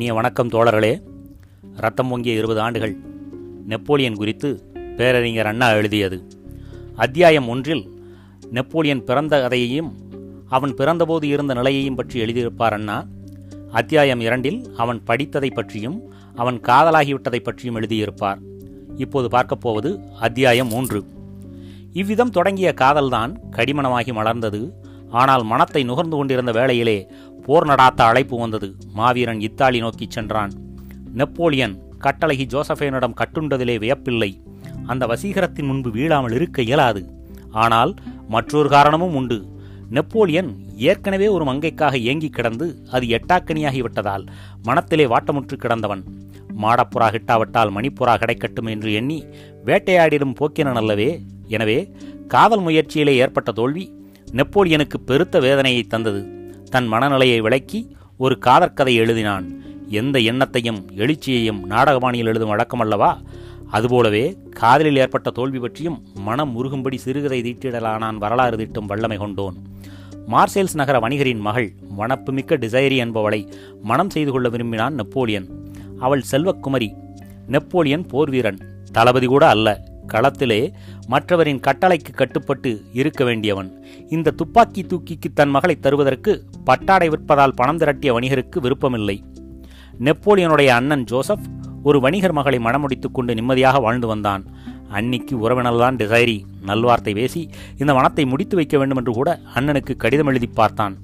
இனிய வணக்கம் தோழர்களே. ரத்தம் பொங்கிய இருபது ஆண்டுகள் நெப்போலியன் குறித்து பேரறிஞர் அண்ணா எழுதியது. அத்தியாயம் ஒன்றில் நெப்போலியன் பிறந்த கதையையும் அவன் பிறந்தபோது இருந்த நிலையையும் பற்றி எழுதியிருப்பார் அண்ணா. அத்தியாயம் இரண்டில் அவன் படித்ததை பற்றியும் அவன் காதலாகிவிட்டதை பற்றியும் எழுதியிருப்பார். இப்போது பார்க்கப் போவது அத்தியாயம் மூன்று இவ்விதம் தொடங்கிய காதல்தான் கடிமணமாகி மலர்ந்தது ஆனால் மனத்தை நுகர்ந்து கொண்டிருந்த வேளையிலே போர் நடாத்த அழைப்பு வந்தது. மாவீரன் இத்தாலி நோக்கிச் சென்றான். நெப்போலியன் கட்டளகி ஜோசபேனிடம் கட்டுண்டதிலே வியப்பில்லை. அந்த வசீகரத்தின் முன்பு வீழாமல் இருக்க இயலாது. ஆனால் மற்றொரு காரணமும் உண்டு. நெப்போலியன் ஏற்கனவே ஒரு மங்கைக்காக ஏங்கி கிடந்து அது எட்டாக்கனியாகிவிட்டதால் மனத்திலே வாட்டமுற்று கிடந்தவன். மாடப்புறா கிட்டாவிட்டால் மணிப்புறா கிடைக்கட்டும் என்று எண்ணி வேட்டையாடிடும் போக்கினன் அல்லவே. எனவே காதல் முயற்சியிலே ஏற்பட்ட தோல்வி நெப்போலியனுக்கு பெருத்த வேதனையை தந்தது. தன் மனநிலையை விளக்கி ஒரு காதற்கதை எழுதினான். எந்த எண்ணத்தையும் எழுச்சியையும் நாடகபாணியில் எழுதும் வழக்கமல்லவா? அதுபோலவே காதலில் ஏற்பட்ட தோல்வி பற்றியும் மனம் உருகும்படி சிறுகதை தீட்டிடலானான் வரலாறு தீட்டும் வல்லமை கொண்டோன். மார்சேல்ஸ் நகர வணிகரின் மகள் வனப்புமிக்க டிசைரி என்பவளை மனம் செய்து கொள்ள விரும்பினான் நெப்போலியன். அவள் செல்வக்குமரி நெப்போலியன் போர் வீரன் தளபதி கூட அல்ல. களத்திலே மற்றவரின் கட்டளைக்கு கட்டுப்பட்டு இருக்க வேண்டியவன். இந்த துப்பாக்கி தூக்கிக்கு தன் மகளை தருவதற்கு பட்டாடை விற்பதால் பணம் திரட்டிய வணிகருக்கு விருப்பமில்லை. நெப்போலியனுடைய அண்ணன் ஜோசப் ஒரு வணிகர் மகளை மணமுடித்துக் கொண்டு நிம்மதியாக வாழ்ந்து வந்தான். அன்னிக்கு உறவினர்தான் டிசைரி நல்வார்த்தை பேசி இந்த மனத்தை முடித்து வைக்க வேண்டும் என்று கூட அண்ணனுக்கு கடிதம் எழுதி பார்த்தான்.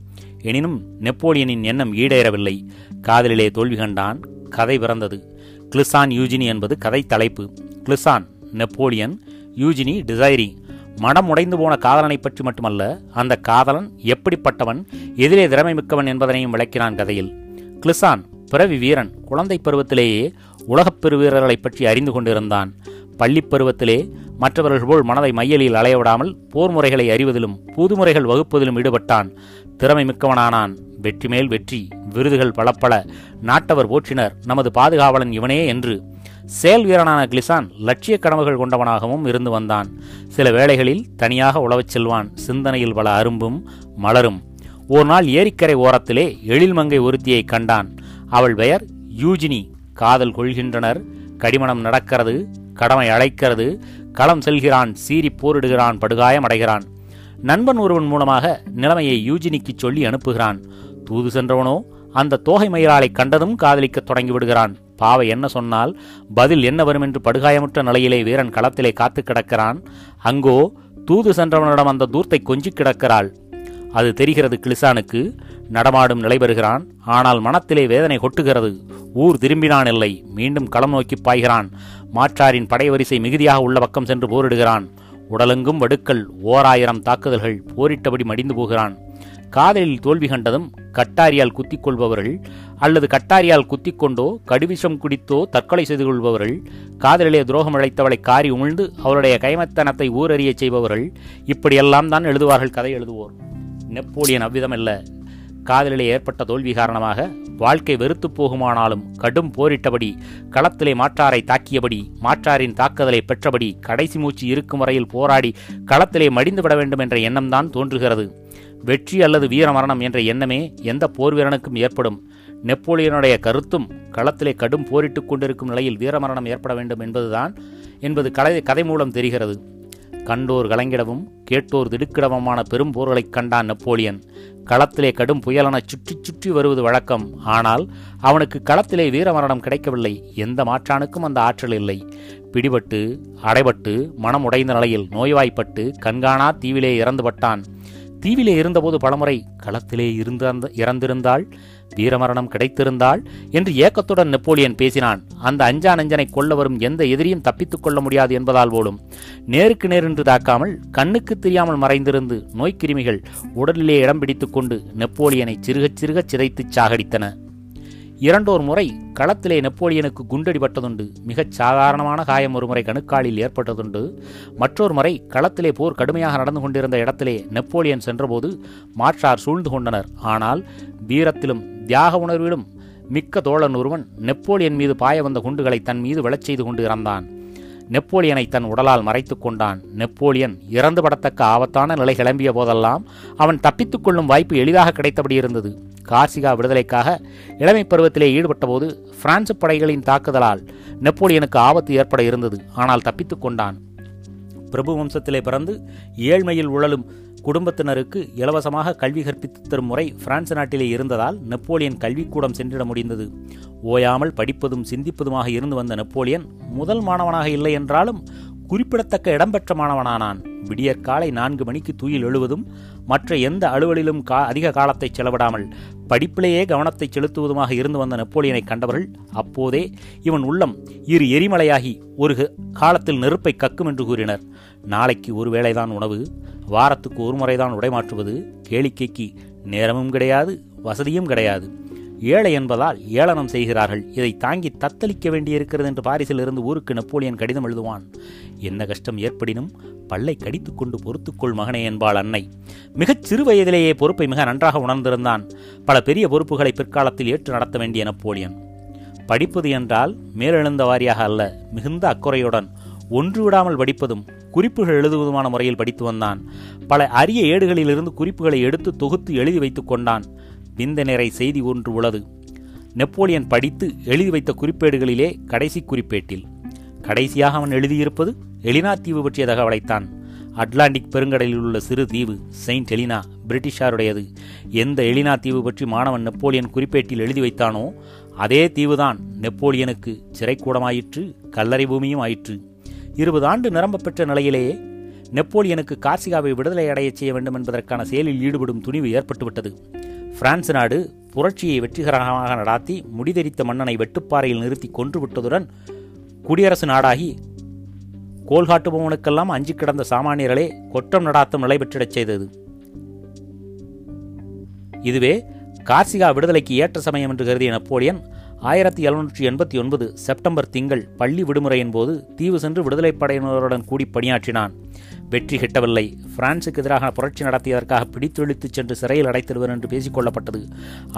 எனினும் நெப்போலியனின் எண்ணம் ஈடேறவில்லை. காதலிலே தோல்வி கண்டான் கதை பிறந்தது. கிளிசான் யூஜினி என்பது கதை தலைப்பு. Clisson Napoleon Eugenie Desiree. மனம் உடைந்து போன காதலனை பற்றி மட்டுமல்ல அந்த காதலன் எப்படிப்பட்டவன் எதிரே திறமை மிக்கவன் என்பதனையும் விளக்கினான் கதையில். கிளிசான் பிறவி வீரன் குழந்தை பருவத்திலேயே உலகப் பெருவீரர்களைப் பற்றி அறிந்து கொண்டிருந்தான். பள்ளிப் பருவத்திலே மற்றவர்கள் போல் மனதை மையலில் அலையவிடாமல் போர் முறைகளை அறிவதிலும் புதுமுறைகள் வகுப்பதிலும் ஈடுபட்டான். திறமை மிக்கவனானான். வெற்றி மேல் வெற்றி விருதுகள் பலப்பல நாட்டவர் போற்றினர். நமது பாதுகாவலன் இவனே என்று செயல் வீரனான கிளிசான் லட்சிய கனவுகள் கொண்டவனாகவும் இருந்து வந்தான். சில வேளைகளில் தனியாக உழவச் செல்வான். சிந்தனையில் பல அரும்பும் மலரும். ஒரு நாள் ஏரிக்கரை ஓரத்திலே எழில்மங்கை ஒருத்தியை கண்டான். அவள் பெயர் யூஜினி. காதல் கொள்கின்றனர். கடிமணம் நடக்கிறது. கடமை அழைக்கிறது. களம் செல்கிறான். சீறி போரிடுகிறான். படுகாயம் அடைகிறான். நண்பன் ஒருவன் மூலமாக நிலைமையை யூஜினிக்கு சொல்லி அனுப்புகிறான். தூது சென்றவனோ அந்த தோகை மயிலாளை கண்டதும் காதலிக்கத் தொடங்கிவிடுகிறான் பாவை என்ன சொன்னால் பதில் என்ன வரும் என்று படுகாயமுற்ற நிலையிலே வீரன் களத்திலே காத்து கிடக்கிறான். அங்கோ தூது சென்றவனிடம் அந்த தூர்த்தை கொஞ்சி கிடக்கிறாள். அது தெரிகிறது கிளிசானுக்கு நடமாடும் நிலை பெறுகிறான். ஆனால் மனத்திலே வேதனை கொட்டுகிறது. ஊர் திரும்பினான் இல்லை. மீண்டும் களம் நோக்கி பாய்கிறான். மாற்றாரின் படைவரிசை மிகுதியாக உள்ள பக்கம் சென்று போரிடுகிறான். உடலெங்கும் வடுக்கள் ஓராயிரம் தாக்குதல்கள் போரிட்டபடி மடிந்து போகிறான். காதலில் தோல்வி கண்டதும் கட்டாரியால் குத்திக் கொள்பவர்கள் அல்லது கட்டாரியால் குத்திக் கொண்டோ கடுவிஷம் குடித்தோ தற்கொலை செய்து கொள்பவர்கள் காதலிலே துரோகம் இழைத்தவளை காரி உமிழ்ந்து அவளுடைய கைமத்தனத்தை ஊரறியச் செய்பவர்கள் இப்படியெல்லாம் தான் எழுதுவார்கள் கதை எழுதுவோர். நெப்போலியன் அவ்விதமல்ல காதலிலே ஏற்பட்ட தோல்வி காரணமாக வாழ்க்கை வெறுத்து போகுமானாலும் கடும் போரிட்டபடி களத்திலே மாற்றாரை தாக்கியபடி மாற்றாரின் தாக்குதலை பெற்றபடி கடைசி மூச்சு இருக்கும் வரையில் போராடி களத்திலே மடிந்து விட வேண்டும் என்ற எண்ணம்தான் தோன்றுகிறது. வெற்றி அல்லது வீரமரணம் என்ற எண்ணமே எந்த போர் வீரனுக்கும் ஏற்படும். நெப்போலியனுடைய கருத்தும் களத்திலே கடும் போரிட்டுக் கொண்டிருக்கும் நிலையில் வீரமரணம் ஏற்பட வேண்டும் என்பதுதான் என்பது கதை கதை மூலம் தெரிகிறது. கண்டோர் கலங்கிடவும் கேட்டோர் திடுக்கிடவுமான பெரும் போர்களைக் கண்டான் நெப்போலியன். களத்திலே கடும் புயலென சுற்றி சுற்றி வருவது வழக்கம். ஆனால் அவனுக்கு களத்திலே வீரமரணம் கிடைக்கவில்லை. எந்த மாற்றானுக்கும் அந்த ஆற்றல் இல்லை. பிடிபட்டு அடைபட்டு மனம் உடைந்த நிலையில் நோய்வாய்ப்பட்டு கண்காணா தீவிலே இறந்துபட்டான். தீவிலே இருந்தபோது பலமுறை களத்திலே இருந்த இறந்திருந்தாள் வீரமரணம் கிடைத்திருந்தாள் என்று ஏக்கத்துடன் நெப்போலியன் பேசினான். அந்த அஞ்சா நஞ்சனை கொல்ல வரும் எந்த எதிரியும் தப்பித்துக் கொள்ள முடியாது என்பதால் போலும் நேருக்கு நேரென்று தாக்காமல் கண்ணுக்கு தெரியாமல் மறைந்திருந்து நோய்க்கிருமிகள் உடலிலே இடம் பிடித்துக் கொண்டு நெப்போலியனை சிறுகச் சிறுகச் சிதைத்துச் சாகடித்தன. இரண்டோர் முறை களத்திலே நெப்போலியனுக்கு குண்டடிபட்டதுண்டு மிகச் சாதாரணமான காயம் ஒருமுறை கணுக்காலில் ஏற்பட்டதுண்டு. மற்றொரு முறை களத்திலே போர் கடுமையாக நடந்து கொண்டிருந்த இடத்திலே நெப்போலியன் சென்றபோது மாற்றார் சூழ்ந்து கொண்டனர். ஆனால் வீரத்திலும் தியாக உணர்விலும் மிக்க தோழன் ஒருவன் நெப்போலியன் மீது பாய வந்த குண்டுகளை தன் மீது விழச் செய்து கொண்டு இறந்தான். நெப்போலியனை தன் உடலால் மறைத்துக் கொண்டான். நெப்போலியன் இறந்து படத்தக்க ஆபத்தான நிலை கிளம்பிய போதெல்லாம் அவன் தப்பித்துக் கொள்ளும் வாய்ப்பு எளிதாக கிடைத்தபடி இருந்தது. கார்சிகா விடுதலைக்காக இளமை பருவத்திலே ஈடுபட்டபோது பிரான்சு படைகளின் தாக்குதலால் நெப்போலியனுக்கு ஆபத்து ஏற்பட இருந்தது. ஆனால் தப்பித்துக் கொண்டான். பிரபு வம்சத்திலே பிறந்து ஏழ்மையில் உழலும் குடும்பத்தினருக்கு இலவசமாக கல்வி கற்பித்து தரும் முறை பிரான்ஸ் நாட்டிலே இருந்ததால் நெப்போலியன் கல்விக்கூடம் சென்றிட முடிந்தது. ஓயாமல் படிப்பதும் சிந்திப்பதுமாக இருந்து வந்த நெப்போலியன் முதல் மாணவனாக இல்லை என்றாலும் குறிப்பிடத்தக்க இடம்பெற்ற மாணவனானான். விடியற்காலை நான்கு மணிக்கு தூயில் எழுவதும் மற்ற எந்த அலுவலிலும் கா அதிக காலத்தை செலவிடாமல் படிப்பிலேயே கவனத்தை செலுத்துவதுமாக இருந்து வந்த நெப்போலியனை கண்டவர்கள் அப்போதே இவன் உள்ளம் இரு எரிமலையாகி ஒரு காலத்தில் நெருப்பை கக்கும் என்று கூறினர். நாளைக்கு ஒரு வேளைதான் உணவு வாரத்துக்கு ஒரு முறைதான் உடைமாற்றுவது கேளிக்கைக்கு நேரமும் கிடையாது வசதியும் கிடையாது. ஏழை என்பதால் ஏளனம் செய்கிறார்கள். இதை தாங்கி தத்தளிக்க வேண்டியிருக்கிறது என்று பாரிஸில் இருந்து ஊருக்கு நெப்போலியன் கடிதம் எழுதுவான். என்ன கஷ்டம் ஏற்படினும் பல்லை கடித்துக்கொண்டு பொறுத்துக்கொள் மகனே என்பாள் அன்னை. மிகச் சிறு வயதிலேயே பொறுப்பை மிக நன்றாக உணர்ந்திருந்தான். பல பெரிய பொறுப்புகளை பிற்காலத்தில் ஏற்று நடத்த வேண்டிய நெப்போலியன். படிப்பது என்றால் மேலெழுந்த வாரியாக அல்ல மிகுந்த அக்குறையுடன் ஒன்று விடாமல் படிப்பதும் குறிப்புகள் எழுதுவதுமான முறையில் படித்து வந்தான். பல அரிய ஏடுகளிலிருந்து குறிப்புகளை எடுத்து தொகுத்து எழுதி வைத்துக் கொண்டான். விந்த நிறை செய்தி ஒன்று உள்ளது. நெப்போலியன் படித்து எழுதி வைத்த குறிப்பேடுகளிலே கடைசி குறிப்பேட்டில் கடைசியாக அவன் எழுதியிருப்பது எலினா தீவு பற்றிய தகவலைத்தான் அட்லாண்டிக் பெருங்கடலில் உள்ள சிறு தீவு செயின்ட் எலினா பிரிட்டிஷாருடையது. எந்த எலினா தீவு பற்றி மாணவன் நெப்போலியன் குறிப்பேட்டில் எழுதி வைத்தானோ அதே தீவுதான் நெப்போலியனுக்கு சிறைக்கூடமாயிற்று கல்லறை பூமியும் ஆயிற்று. இருபது ஆண்டு நிரம்ப பெற்ற நிலையிலேயே நெப்போலியனுக்கு கார்சிகாவை விடுதலை அடையச் செய்ய வேண்டும் என்பதற்கான செயலில் ஈடுபடும் துணிவு ஏற்பட்டுவிட்டது. பிரான்ஸ் நாடு புரட்சியை வெற்றிகரமாக நடாத்தி முடிதெரித்த மன்னனை வெட்டுப்பாறையில் நிறுத்தி கொன்றுவிட்டதுடன் குடியரசு நாடாகி கோல்காட்டுபவனுக்கெல்லாம் அஞ்சு கிடந்த சாமானியர்களே கொற்றம் நடாத்தும் நிலை பெற்றிடச் செய்தது. இதுவே கார்சிகா விடுதலைக்கு ஏற்ற சமயம் என்று கருதிய நப்போலியன் ஆயிரத்தி எழுநூற்றி எண்பத்தி ஒன்பது செப்டம்பர் திங்கள் பள்ளி விடுமுறையின் போது தீவு சென்று விடுதலைப் படையினருடன் கூடி பணியாற்றினான். வெற்றி கிட்டவில்லை. பிரான்சுக்கு எதிராக புரட்சி நடத்தியதற்காக பிடித்து சென்று சிறையில் அடைத்திடுவர் என்று பேசிக் கொள்ளப்பட்டது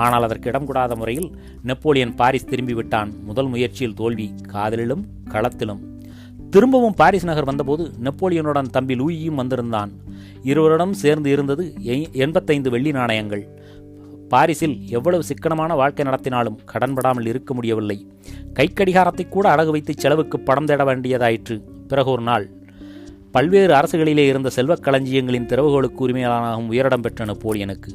ஆனால் அதற்கு இடம் கூடாத முறையில் நெப்போலியன் பாரிஸ் திரும்பிவிட்டான். முதல் முயற்சியில் தோல்வி காதலிலும் களத்திலும். திரும்பவும் பாரிஸ் நகர் வந்தபோது நெப்போலியனுடன் தம்பி லூயியும் வந்திருந்தான். இருவரிடம் சேர்ந்து இருந்தது எண்பத்தைந்து வெள்ளி நாணயங்கள். பாரிஸில் எவ்வளவு சிக்கனமான வாழ்க்கை நடத்தினாலும் கடன்படாமல் இருக்க முடியவில்லை. கைக்கடிகாரத்தை கூட அடகு வைத்து செலவுக்கு படம் தேட வேண்டியதாயிற்று. பிறகு ஒரு நாள் பல்வேறு அரசுகளிலே இருந்த செல்வக் களஞ்சியங்களின் திறவுகளுக்கு உரிமையாளனாகவும் உயரிடம் பெற்ற நெப்போலியனுக்கு.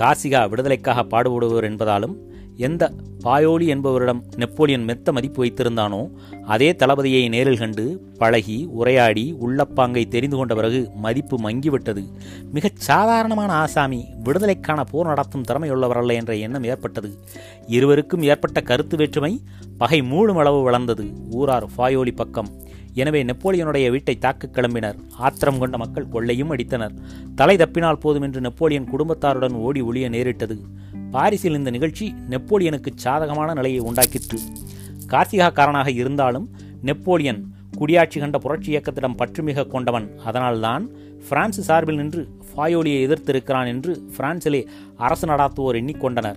காசிகா விடுதலைக்காக பாடுபடுவர் என்பதாலும் எந்த பாயோலி என்பவரிடம் நெப்போலியன் மெத்த மதிப்பு வைத்திருந்தானோ அதே தளபதியை நேரில் கண்டு பழகி உரையாடி உள்ளப்பாங்கை தெரிந்து கொண்ட பிறகு மதிப்பு மங்கிவிட்டது. மிகச் சாதாரணமான ஆசாமி விடுதலைக்கான போர் நடத்தும் திறமையுள்ளவரல்ல என்ற எண்ணம் ஏற்பட்டது. இருவருக்கும் ஏற்பட்ட கருத்து வேற்றுமை பகை மூடும் அளவு வளர்ந்தது. ஊரார் பாயோலி பக்கம். எனவே நெப்போலியனுடைய வீட்டை தாக்க கிளம்பினர். ஆத்திரம் கொண்ட மக்கள் கொள்ளையும் அடித்தனர். தலை தப்பினால் போதும் என்று நெப்போலியன் குடும்பத்தாருடன் ஓடி ஒளிய நேரிட்டது. பாரிஸில் இந்த நிகழ்ச்சி நெப்போலியனுக்கு சாதகமான நிலையை உண்டாக்கிற்று. கார்த்திகாக்காரனாக இருந்தாலும் நெப்போலியன் குடியாட்சி கண்ட புரட்சி இயக்கத்திடம் பற்றுமிக கொண்டவன். அதனால்தான் பிரான்ஸ் சார்பில் நின்று ஃபாயோலியை எதிர்த்திருக்கிறான் என்று பிரான்சிலே அரசு நடாத்துவோர் எண்ணிக்கொண்டனர்.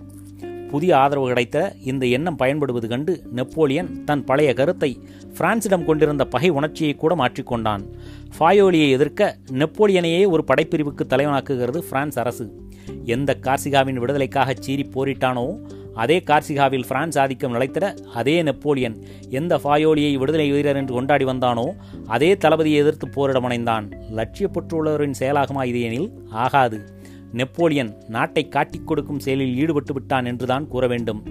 புதிய ஆதரவு கிடைத்த இந்த எண்ணம் பயன்படுவது கண்டு நெப்போலியன் தன் பழைய கருத்தை பிரான்சிடம் கொண்டிருந்த பகை உணர்ச்சியை கூட மாற்றிக்கொண்டான். ஃபாயோலியை எதிர்க்க நெப்போலியனையே ஒரு படைப்பிரிவுக்கு தலைவனாக்குகிறது பிரான்ஸ் அரசு. எந்த கார்சிகாவின் விடுதலைக்காக சீறி போரிட்டானோ அதே கார்சிகாவில் பிரான்ஸ் ஆதிக்கம் நிலைத்திட அதே நெப்போலியன் எந்த ஃபாயோலியை விடுதலை வீரர் என்று கொண்டாடி வந்தானோ அதே தளபதியை எதிர்த்து போரிட முனைந்தான் லட்சியப்பட்டுள்ளவரின் செயலாகுமா இது எனில் ஆகாது. நெப்போலியன் நாட்டை காட்டிக் கொடுக்கும் செயலில் ஈடுபட்டு விட்டான் என்றுதான் கூற வேண்டும்.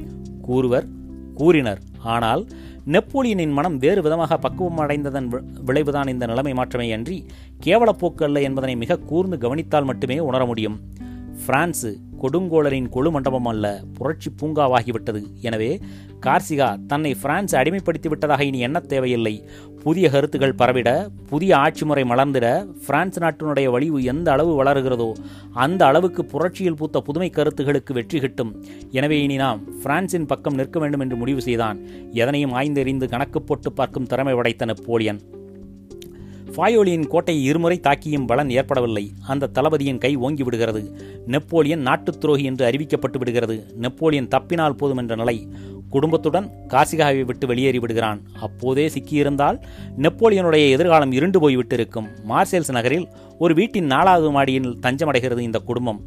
கூறுவர் கூறினர். ஆனால் நெப்போலியனின் மனம் வேறு விதமாக பக்குவம் அடைந்ததன் விளைவுதான் இந்த நிலைமை மாற்றமே அன்றி கேவலப்போக்கு அல்ல என்பதனை மிக கூர்ந்து கவனித்தால் மட்டுமே உணர முடியும். பிரான்சு கொடுங்கோளரின் கொழு மண்டபம் அல்ல புரட்சி பூங்காவாகிவிட்டது. எனவே கார்சிகா தன்னை பிரான்ஸ் அடிமைப்படுத்தி விட்டதாக இனி எண்ண தேவையில்லை. புதிய கருத்துக்கள் பரவிட புதிய ஆட்சி முறை மலர்ந்திட பிரான்ஸ் நாட்டினுடைய வலிவு எந்த அளவு வளருகிறதோ அந்த அளவுக்கு புரட்சியில் பூத்த புதுமை கருத்துகளுக்கு வெற்றி கிட்டும். எனவே இனி நாம் பிரான்சின் பக்கம் நிற்க வேண்டும் என்று முடிவு செய்தான். எதனையும் ஆய்ந்தெறிந்து கணக்கு போட்டு பார்க்கும் திறமை படைத்த நெப்போலியன் ஃபாயோலியின் கோட்டையை இருமுறை தாக்கியும் பலன் ஏற்படவில்லை. அந்த தளபதியின் கை ஓங்கி விடுகிறது. நெப்போலியன் நாட்டுத் துரோகி என்று அறிவிக்கப்பட்டு விடுகிறது. நெப்போலியன் தப்பினால் போதும் என்ற நிலை. குடும்பத்துடன் காசிகாவை விட்டு வெளியேறி விடுகிறான். அப்போதே சிக்கியிருந்தால் நெப்போலியனுடைய எதிர்காலம் இருண்டு போய்விட்டிருக்கும். மார்சேல்ஸ் நகரில் ஒரு வீட்டின் நாலாவது மாடியில் தஞ்சமடைகிறது இந்த குடும்பம்.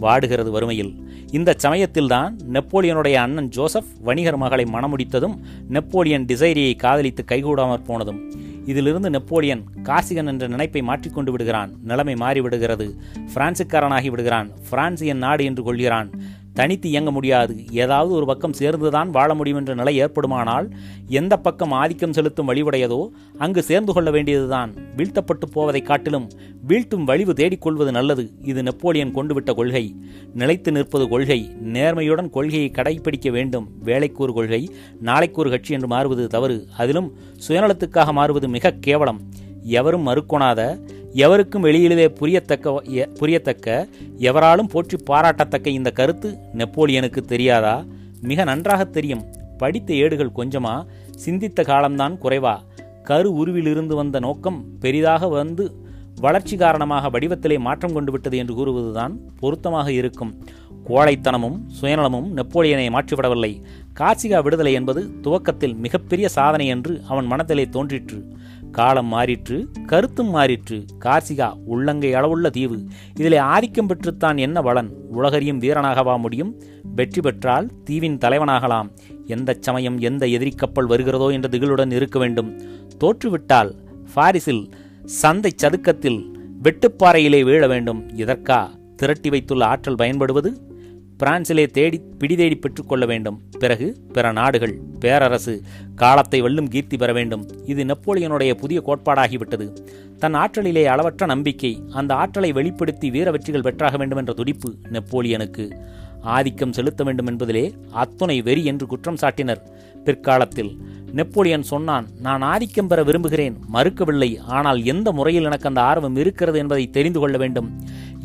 வாடுகிறது வறுமையில். இந்த சமயத்தில்தான் நெப்போலியனுடைய அண்ணன் ஜோசப் வணிகர் மகளை மணமுடித்ததும் நெப்போலியன் டிசைரியை காதலித்து கைகூடாமற் போனதும். இதிலிருந்து நெப்போலியன் காசிகன் என்ற நினைப்பை மாற்றிக்கொண்டு விடுகிறான். நிலைமை மாறிவிடுகிறது. பிரான்சுக்காரனாகி விடுகிறான். பிரான்சியன் நாடு என்று கொள்கிறான். தனித்து இயங்க முடியாது. ஏதாவது ஒரு பக்கம் சேர்ந்துதான் வாழ முடியும் என்ற நிலை ஏற்படுமானால் எந்த பக்கம் ஆதிக்கம் செலுத்தும் வழிவுடையதோ அங்கு சேர்ந்து கொள்ள வேண்டியதுதான். வீழ்த்தப்பட்டு போவதை காட்டிலும் வீழ்த்தும் வழிவு தேடிக்கொள்வது நல்லது. இது நெப்போலியன் கொண்டுவிட்ட கொள்கை. நிலைத்து நிற்பது கொள்கை. நேர்மையுடன் கொள்கையை கடைபிடிக்க வேண்டும். வேலைக்கு ஒரு கொள்கை. நாளைக்கு ஒரு கட்சி என்று மாறுவது தவறு. அதிலும் சுயநலத்துக்காக மாறுவது மிக கேவலம். எவரும் மறுக்கொணாத எவருக்கும் வெளியிலே புரியத்தக்க புரியத்தக்க எவராலும் போற்றி பாராட்டத்தக்க இந்த கருத்து நெப்போலியனுக்கு தெரியாதா? மிக நன்றாக தெரியும். படித்த ஏடுகள் கொஞ்சமா சிந்தித்த காலம்தான் குறைவா. கரு உருவிலிருந்து வந்த நோக்கம் பெரிதாக வந்து வளர்ச்சி காரணமாக வடிவத்திலே மாற்றம் கொண்டு விட்டது என்று கூறுவதுதான் பொருத்தமாக இருக்கும். கோழைத்தனமும் சுயநலமும் நெப்போலியனை மாற்றிவிடவில்லை. கார்சிகா விடுதலை என்பது துவக்கத்தில் மிகப்பெரிய சாதனை என்று அவன் மனத்திலே தோன்றிற்று. காலம் மாறிற்று கருத்தும் மாறிற்று. கார்சிகா உள்ளங்கை அளவுள்ள தீவு. இதிலே ஆதிக்கம் பெற்றுத்தான் என்ன வளன்? உலகறியும் வீரனாகவா முடியும்? வெற்றி பெற்றால் தீவின் தலைவனாகலாம். எந்த சமயம் எந்த எதிரி கப்பல் வருகிறதோ என்ற திகிலுடன் இருக்க வேண்டும். தோற்றுவிட்டால் பாரிஸில் சந்தை சதுக்கத்தில் வெட்டுப்பாறையிலே வீழ வேண்டும். இதற்கா திரட்டி வைத்துள்ள ஆற்றல் பயன்படுவது பிரான்சிலே தேடி பிடிதேடி பெற்றுக்கொள்ள வேண்டும். பிறகு பிற நாடுகள் பேரரசு காலத்தை வெல்லும் கீர்த்தி பெற வேண்டும். இது நெப்போலியனுடைய புதிய கோட்பாடாகிவிட்டது. தன் ஆற்றலிலே அளவற்ற நம்பிக்கை அந்த ஆற்றலை வெளிப்படுத்தி வீர வெற்றிகள் பெற்றாக வேண்டும் என்ற துடிப்பு நெப்போலியனுக்கு. ஆதிக்கம் செலுத்த வேண்டும் என்பதிலே அத்துணை வெறி என்று குற்றம் சாட்டினர். பிற்காலத்தில். நெப்போலியன் சொன்னான் நான் ஆதிக்கம் பெற விரும்புகிறேன் மறுக்கவில்லை. ஆனால் எந்த முறையில் எனக்கு அந்த ஆர்வம் இருக்கிறது என்பதை தெரிந்து கொள்ள வேண்டும்.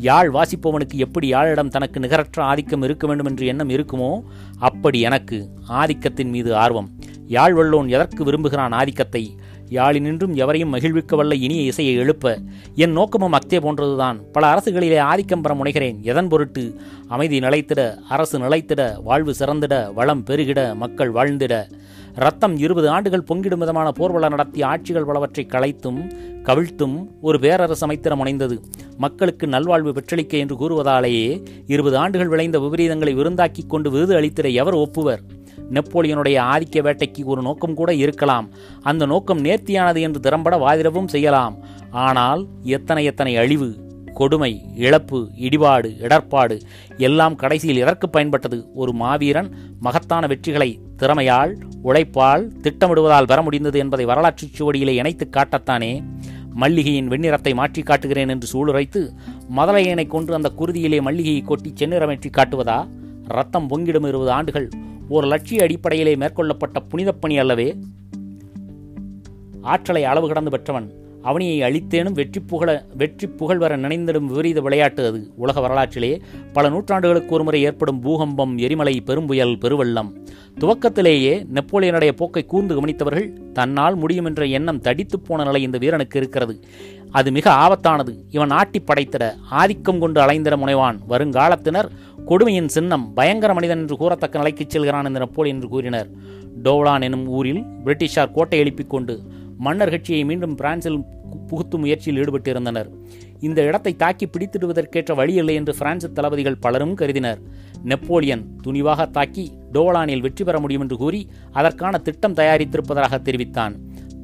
யாழ் வாசிப்பவனுக்கு எப்படி யாழிடம் தனக்கு நிகரற்ற ஆதிக்கம் இருக்க வேண்டும் என்று எண்ணம் இருக்குமோ அப்படி எனக்கு ஆதிக்கத்தின் மீது ஆர்வம். யாழ் வல்லோன் எதற்கு விரும்புகிறான் ஆதிக்கத்தை? யாழினின்றும் எவரையும் மகிழ்விக்க வல்ல இனிய இசையை எழுப்ப. என் நோக்கமும் அக்தே போன்றதுதான். பல அரசுகளிலே ஆதிக்கம் பெற முனைகிறேன். எதன் பொருட்டு? அமைதி நிலைத்திட அரசு நிலைத்திட வாழ்வு சிறந்திட வளம் பெருகிட மக்கள் வாழ்ந்திட. ரத்தம் இருபது ஆண்டுகள் பொங்கிடும் விதமான போர்வள நடத்திய ஆட்சிகள் பலவற்றை களைத்தும் கவிழ்த்தும் ஒரு பேரரசு அமைத்திட முனைந்தது. மக்களுக்கு நல்வாழ்வு பெற்றளிக்க என்று கூறுவதாலேயே இருபது ஆண்டுகள் விளைந்த விபரீதங்களை விருந்தாக்கிக் கொண்டு விருது அளித்திட எவர் ஒப்புவர்? நெப்போலியனுடைய ஆதிக்க வேட்டைக்கு ஒரு நோக்கம் கூட இருக்கலாம். அந்த நோக்கம் நேர்த்தியானது என்று திறம்பட வாதிடவும் செய்யலாம். ஆனால் எத்தனை எத்தனை அழிவு கொடுமை இழப்பு இடிபாடு இடர்பாடு எல்லாம் கடைசியில் எதற்கு பயன்பட்டது? ஒரு மாவீரன் மகத்தான வெற்றிகளை திறமையால் உழைப்பால் திட்டமிடுவதால் பெற முடிந்தது என்பதை வரலாற்றுச் சுவடியிலே இணைத்துக் காட்டத்தானே. மல்லிகையின் வெண்ணிறத்தை மாற்றி காட்டுகிறேன் என்று சூளுரைத்து மதலையனை கொன்று அந்த குருதியிலே மல்லிகையை கொட்டி செந்நிறமேற்றி காட்டுவதா? ரத்தம் பொங்கிடும் இருபது ஆண்டுகள் ஒரு லட்சிய அடிப்படையிலே மேற்கொள்ளப்பட்ட புனிதப் பணி அல்லவே ஆற்றலை அளவு கடந்து பெற்றவன் அவனியை அழித்தேனும் வெற்றி புகழ வெற்றி புகழ் வர நினைந்திடும் விபரீத விளையாட்டு அது. உலக வரலாற்றிலே பல நூற்றாண்டுகளுக்கு ஒருமுறை ஏற்படும் பூகம்பம் எரிமலை பெரும்புயல் பெருவெள்ளம். துவக்கத்திலேயே நெப்போலியனுடைய போக்கை கூர்ந்து கவனித்தவர்கள் தன்னால் முடியும் என்ற எண்ணம் தடித்துப் போன நிலை இந்த வீரனுக்கு இருக்கிறது. அது மிக ஆபத்தானது. இவன் ஆட்டி படைத்திட ஆதிக்கம் கொண்டு அலைந்திட முனைவான். வருங்காலத்தினர் கொடுமையின் சின்னம் பயங்கர மனிதன் என்று கூறத்தக்க நிலைக்குச் செல்கிறான் இந்த நெப்போலியன் என்று கூறினர். டோவ்லான் எனும் ஊரில் பிரிட்டிஷார் கோட்டை எழுப்பிக் கொண்டு மன்னர் கட்சியை மீண்டும் பிரான்சில் புகுத்தும் முயற்சியில் ஈடுபட்டிருந்தனர். இந்த இடத்தை தாக்கி பிடித்திடுவதற்கேற்ற வழி இல்லை என்று பிரான்சு தளபதிகள் பலரும் கருதினர். நெப்போலியன் துணிவாக தாக்கி டோவலானில் வெற்றி பெற முடியும் என்று கூறி அதற்கான திட்டம் தயாரித்திருப்பதாக தெரிவித்தான்.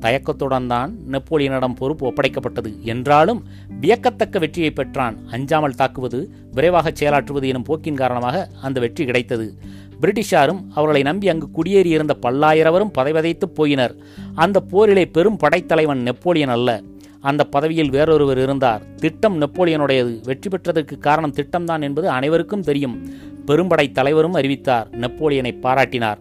தயக்கத்துடன் தான் நெப்போலியனிடம் பொறுப்பு ஒப்படைக்கப்பட்டது என்றாலும் வியக்கத்தக்க வெற்றியை பெற்றான். அஞ்சாமல் தாக்குவது விரைவாக செயலாற்றுவது எனும் போக்கின் காரணமாக அந்த வெற்றி கிடைத்தது. பிரிட்டிஷாரும் அவர்களை நம்பி அங்கு குடியேறியிருந்த பல்லாயிரவரும் பதைவதைத்து போயினர். அந்த போரிலே பெரும் படைத்தலைவன் நெப்போலியன் அல்ல. அந்த பதவியில் வேறொருவர் இருந்தார். திட்டம் நெப்போலியனுடையது. வெற்றி பெற்றதற்கு காரணம் திட்டம்தான் என்பது அனைவருக்கும் தெரியும். பெரும்படை தலைவரும் அறிவித்தார். நெப்போலியனை பாராட்டினார்.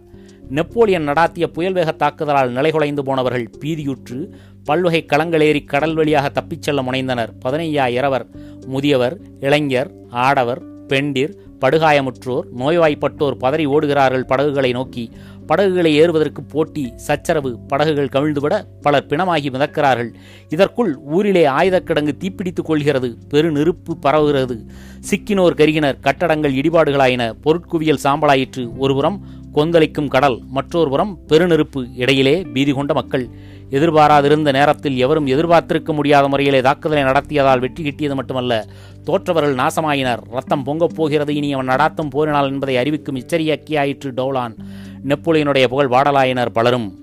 நெப்போலியன் நடாத்திய புயல் வேக தாக்குதலால் நிலைகுலைந்து போனவர்கள் பீதியுற்று பல்வகை களங்களேறி கடல் வழியாக தப்பிச் செல்ல முனைந்தனர். பதினையாயிரவர் முதியவர் இளைஞர் ஆடவர் பெண்டிர் படுகாயமுற்றோர் நோய்வாய்ப்பட்டோர் பதறி ஓடுகிறார்கள் படகுகளை நோக்கி. படகுகளை ஏறுவதற்கு போட்டி சச்சரவு படகுகள் கவிழ்ந்துவிட பலர் பிணமாகி மிதக்கிறார்கள். இதற்குள் ஊரிலே ஆயுதக் கிடங்கு தீப்பிடித்துக் கொள்கிறது பெரு நெருப்பு பரவுகிறது. சிக்கினோர் கருகினர் கட்டடங்கள் இடிபாடுகளாயின பொருட்குவியல் சாம்பலாயிற்று. ஒருபுறம் கொந்தளிக்கும் கடல் மற்றொருபுறம் பெருநெருப்பு இடையிலே பீதி கொண்ட மக்கள். எதிர்பாராதிருந்த நேரத்தில் எவரும் எதிர்பார்த்திருக்க முடியாத முறையிலே தாக்குதலை நடத்தியதால் வெற்றி கிட்டியது மட்டுமல்ல தோற்றவர்கள் நாசமாயினர். ரத்தம் பொங்கப் போகிறது இனி அவன் நடாத்தும் போரினால் என்பதை அறிவிக்கும் எச்சரிக்கையாயிற்று டோலான். நெப்போலியனுடைய புகழ் வாடலாயினர் பலரும்.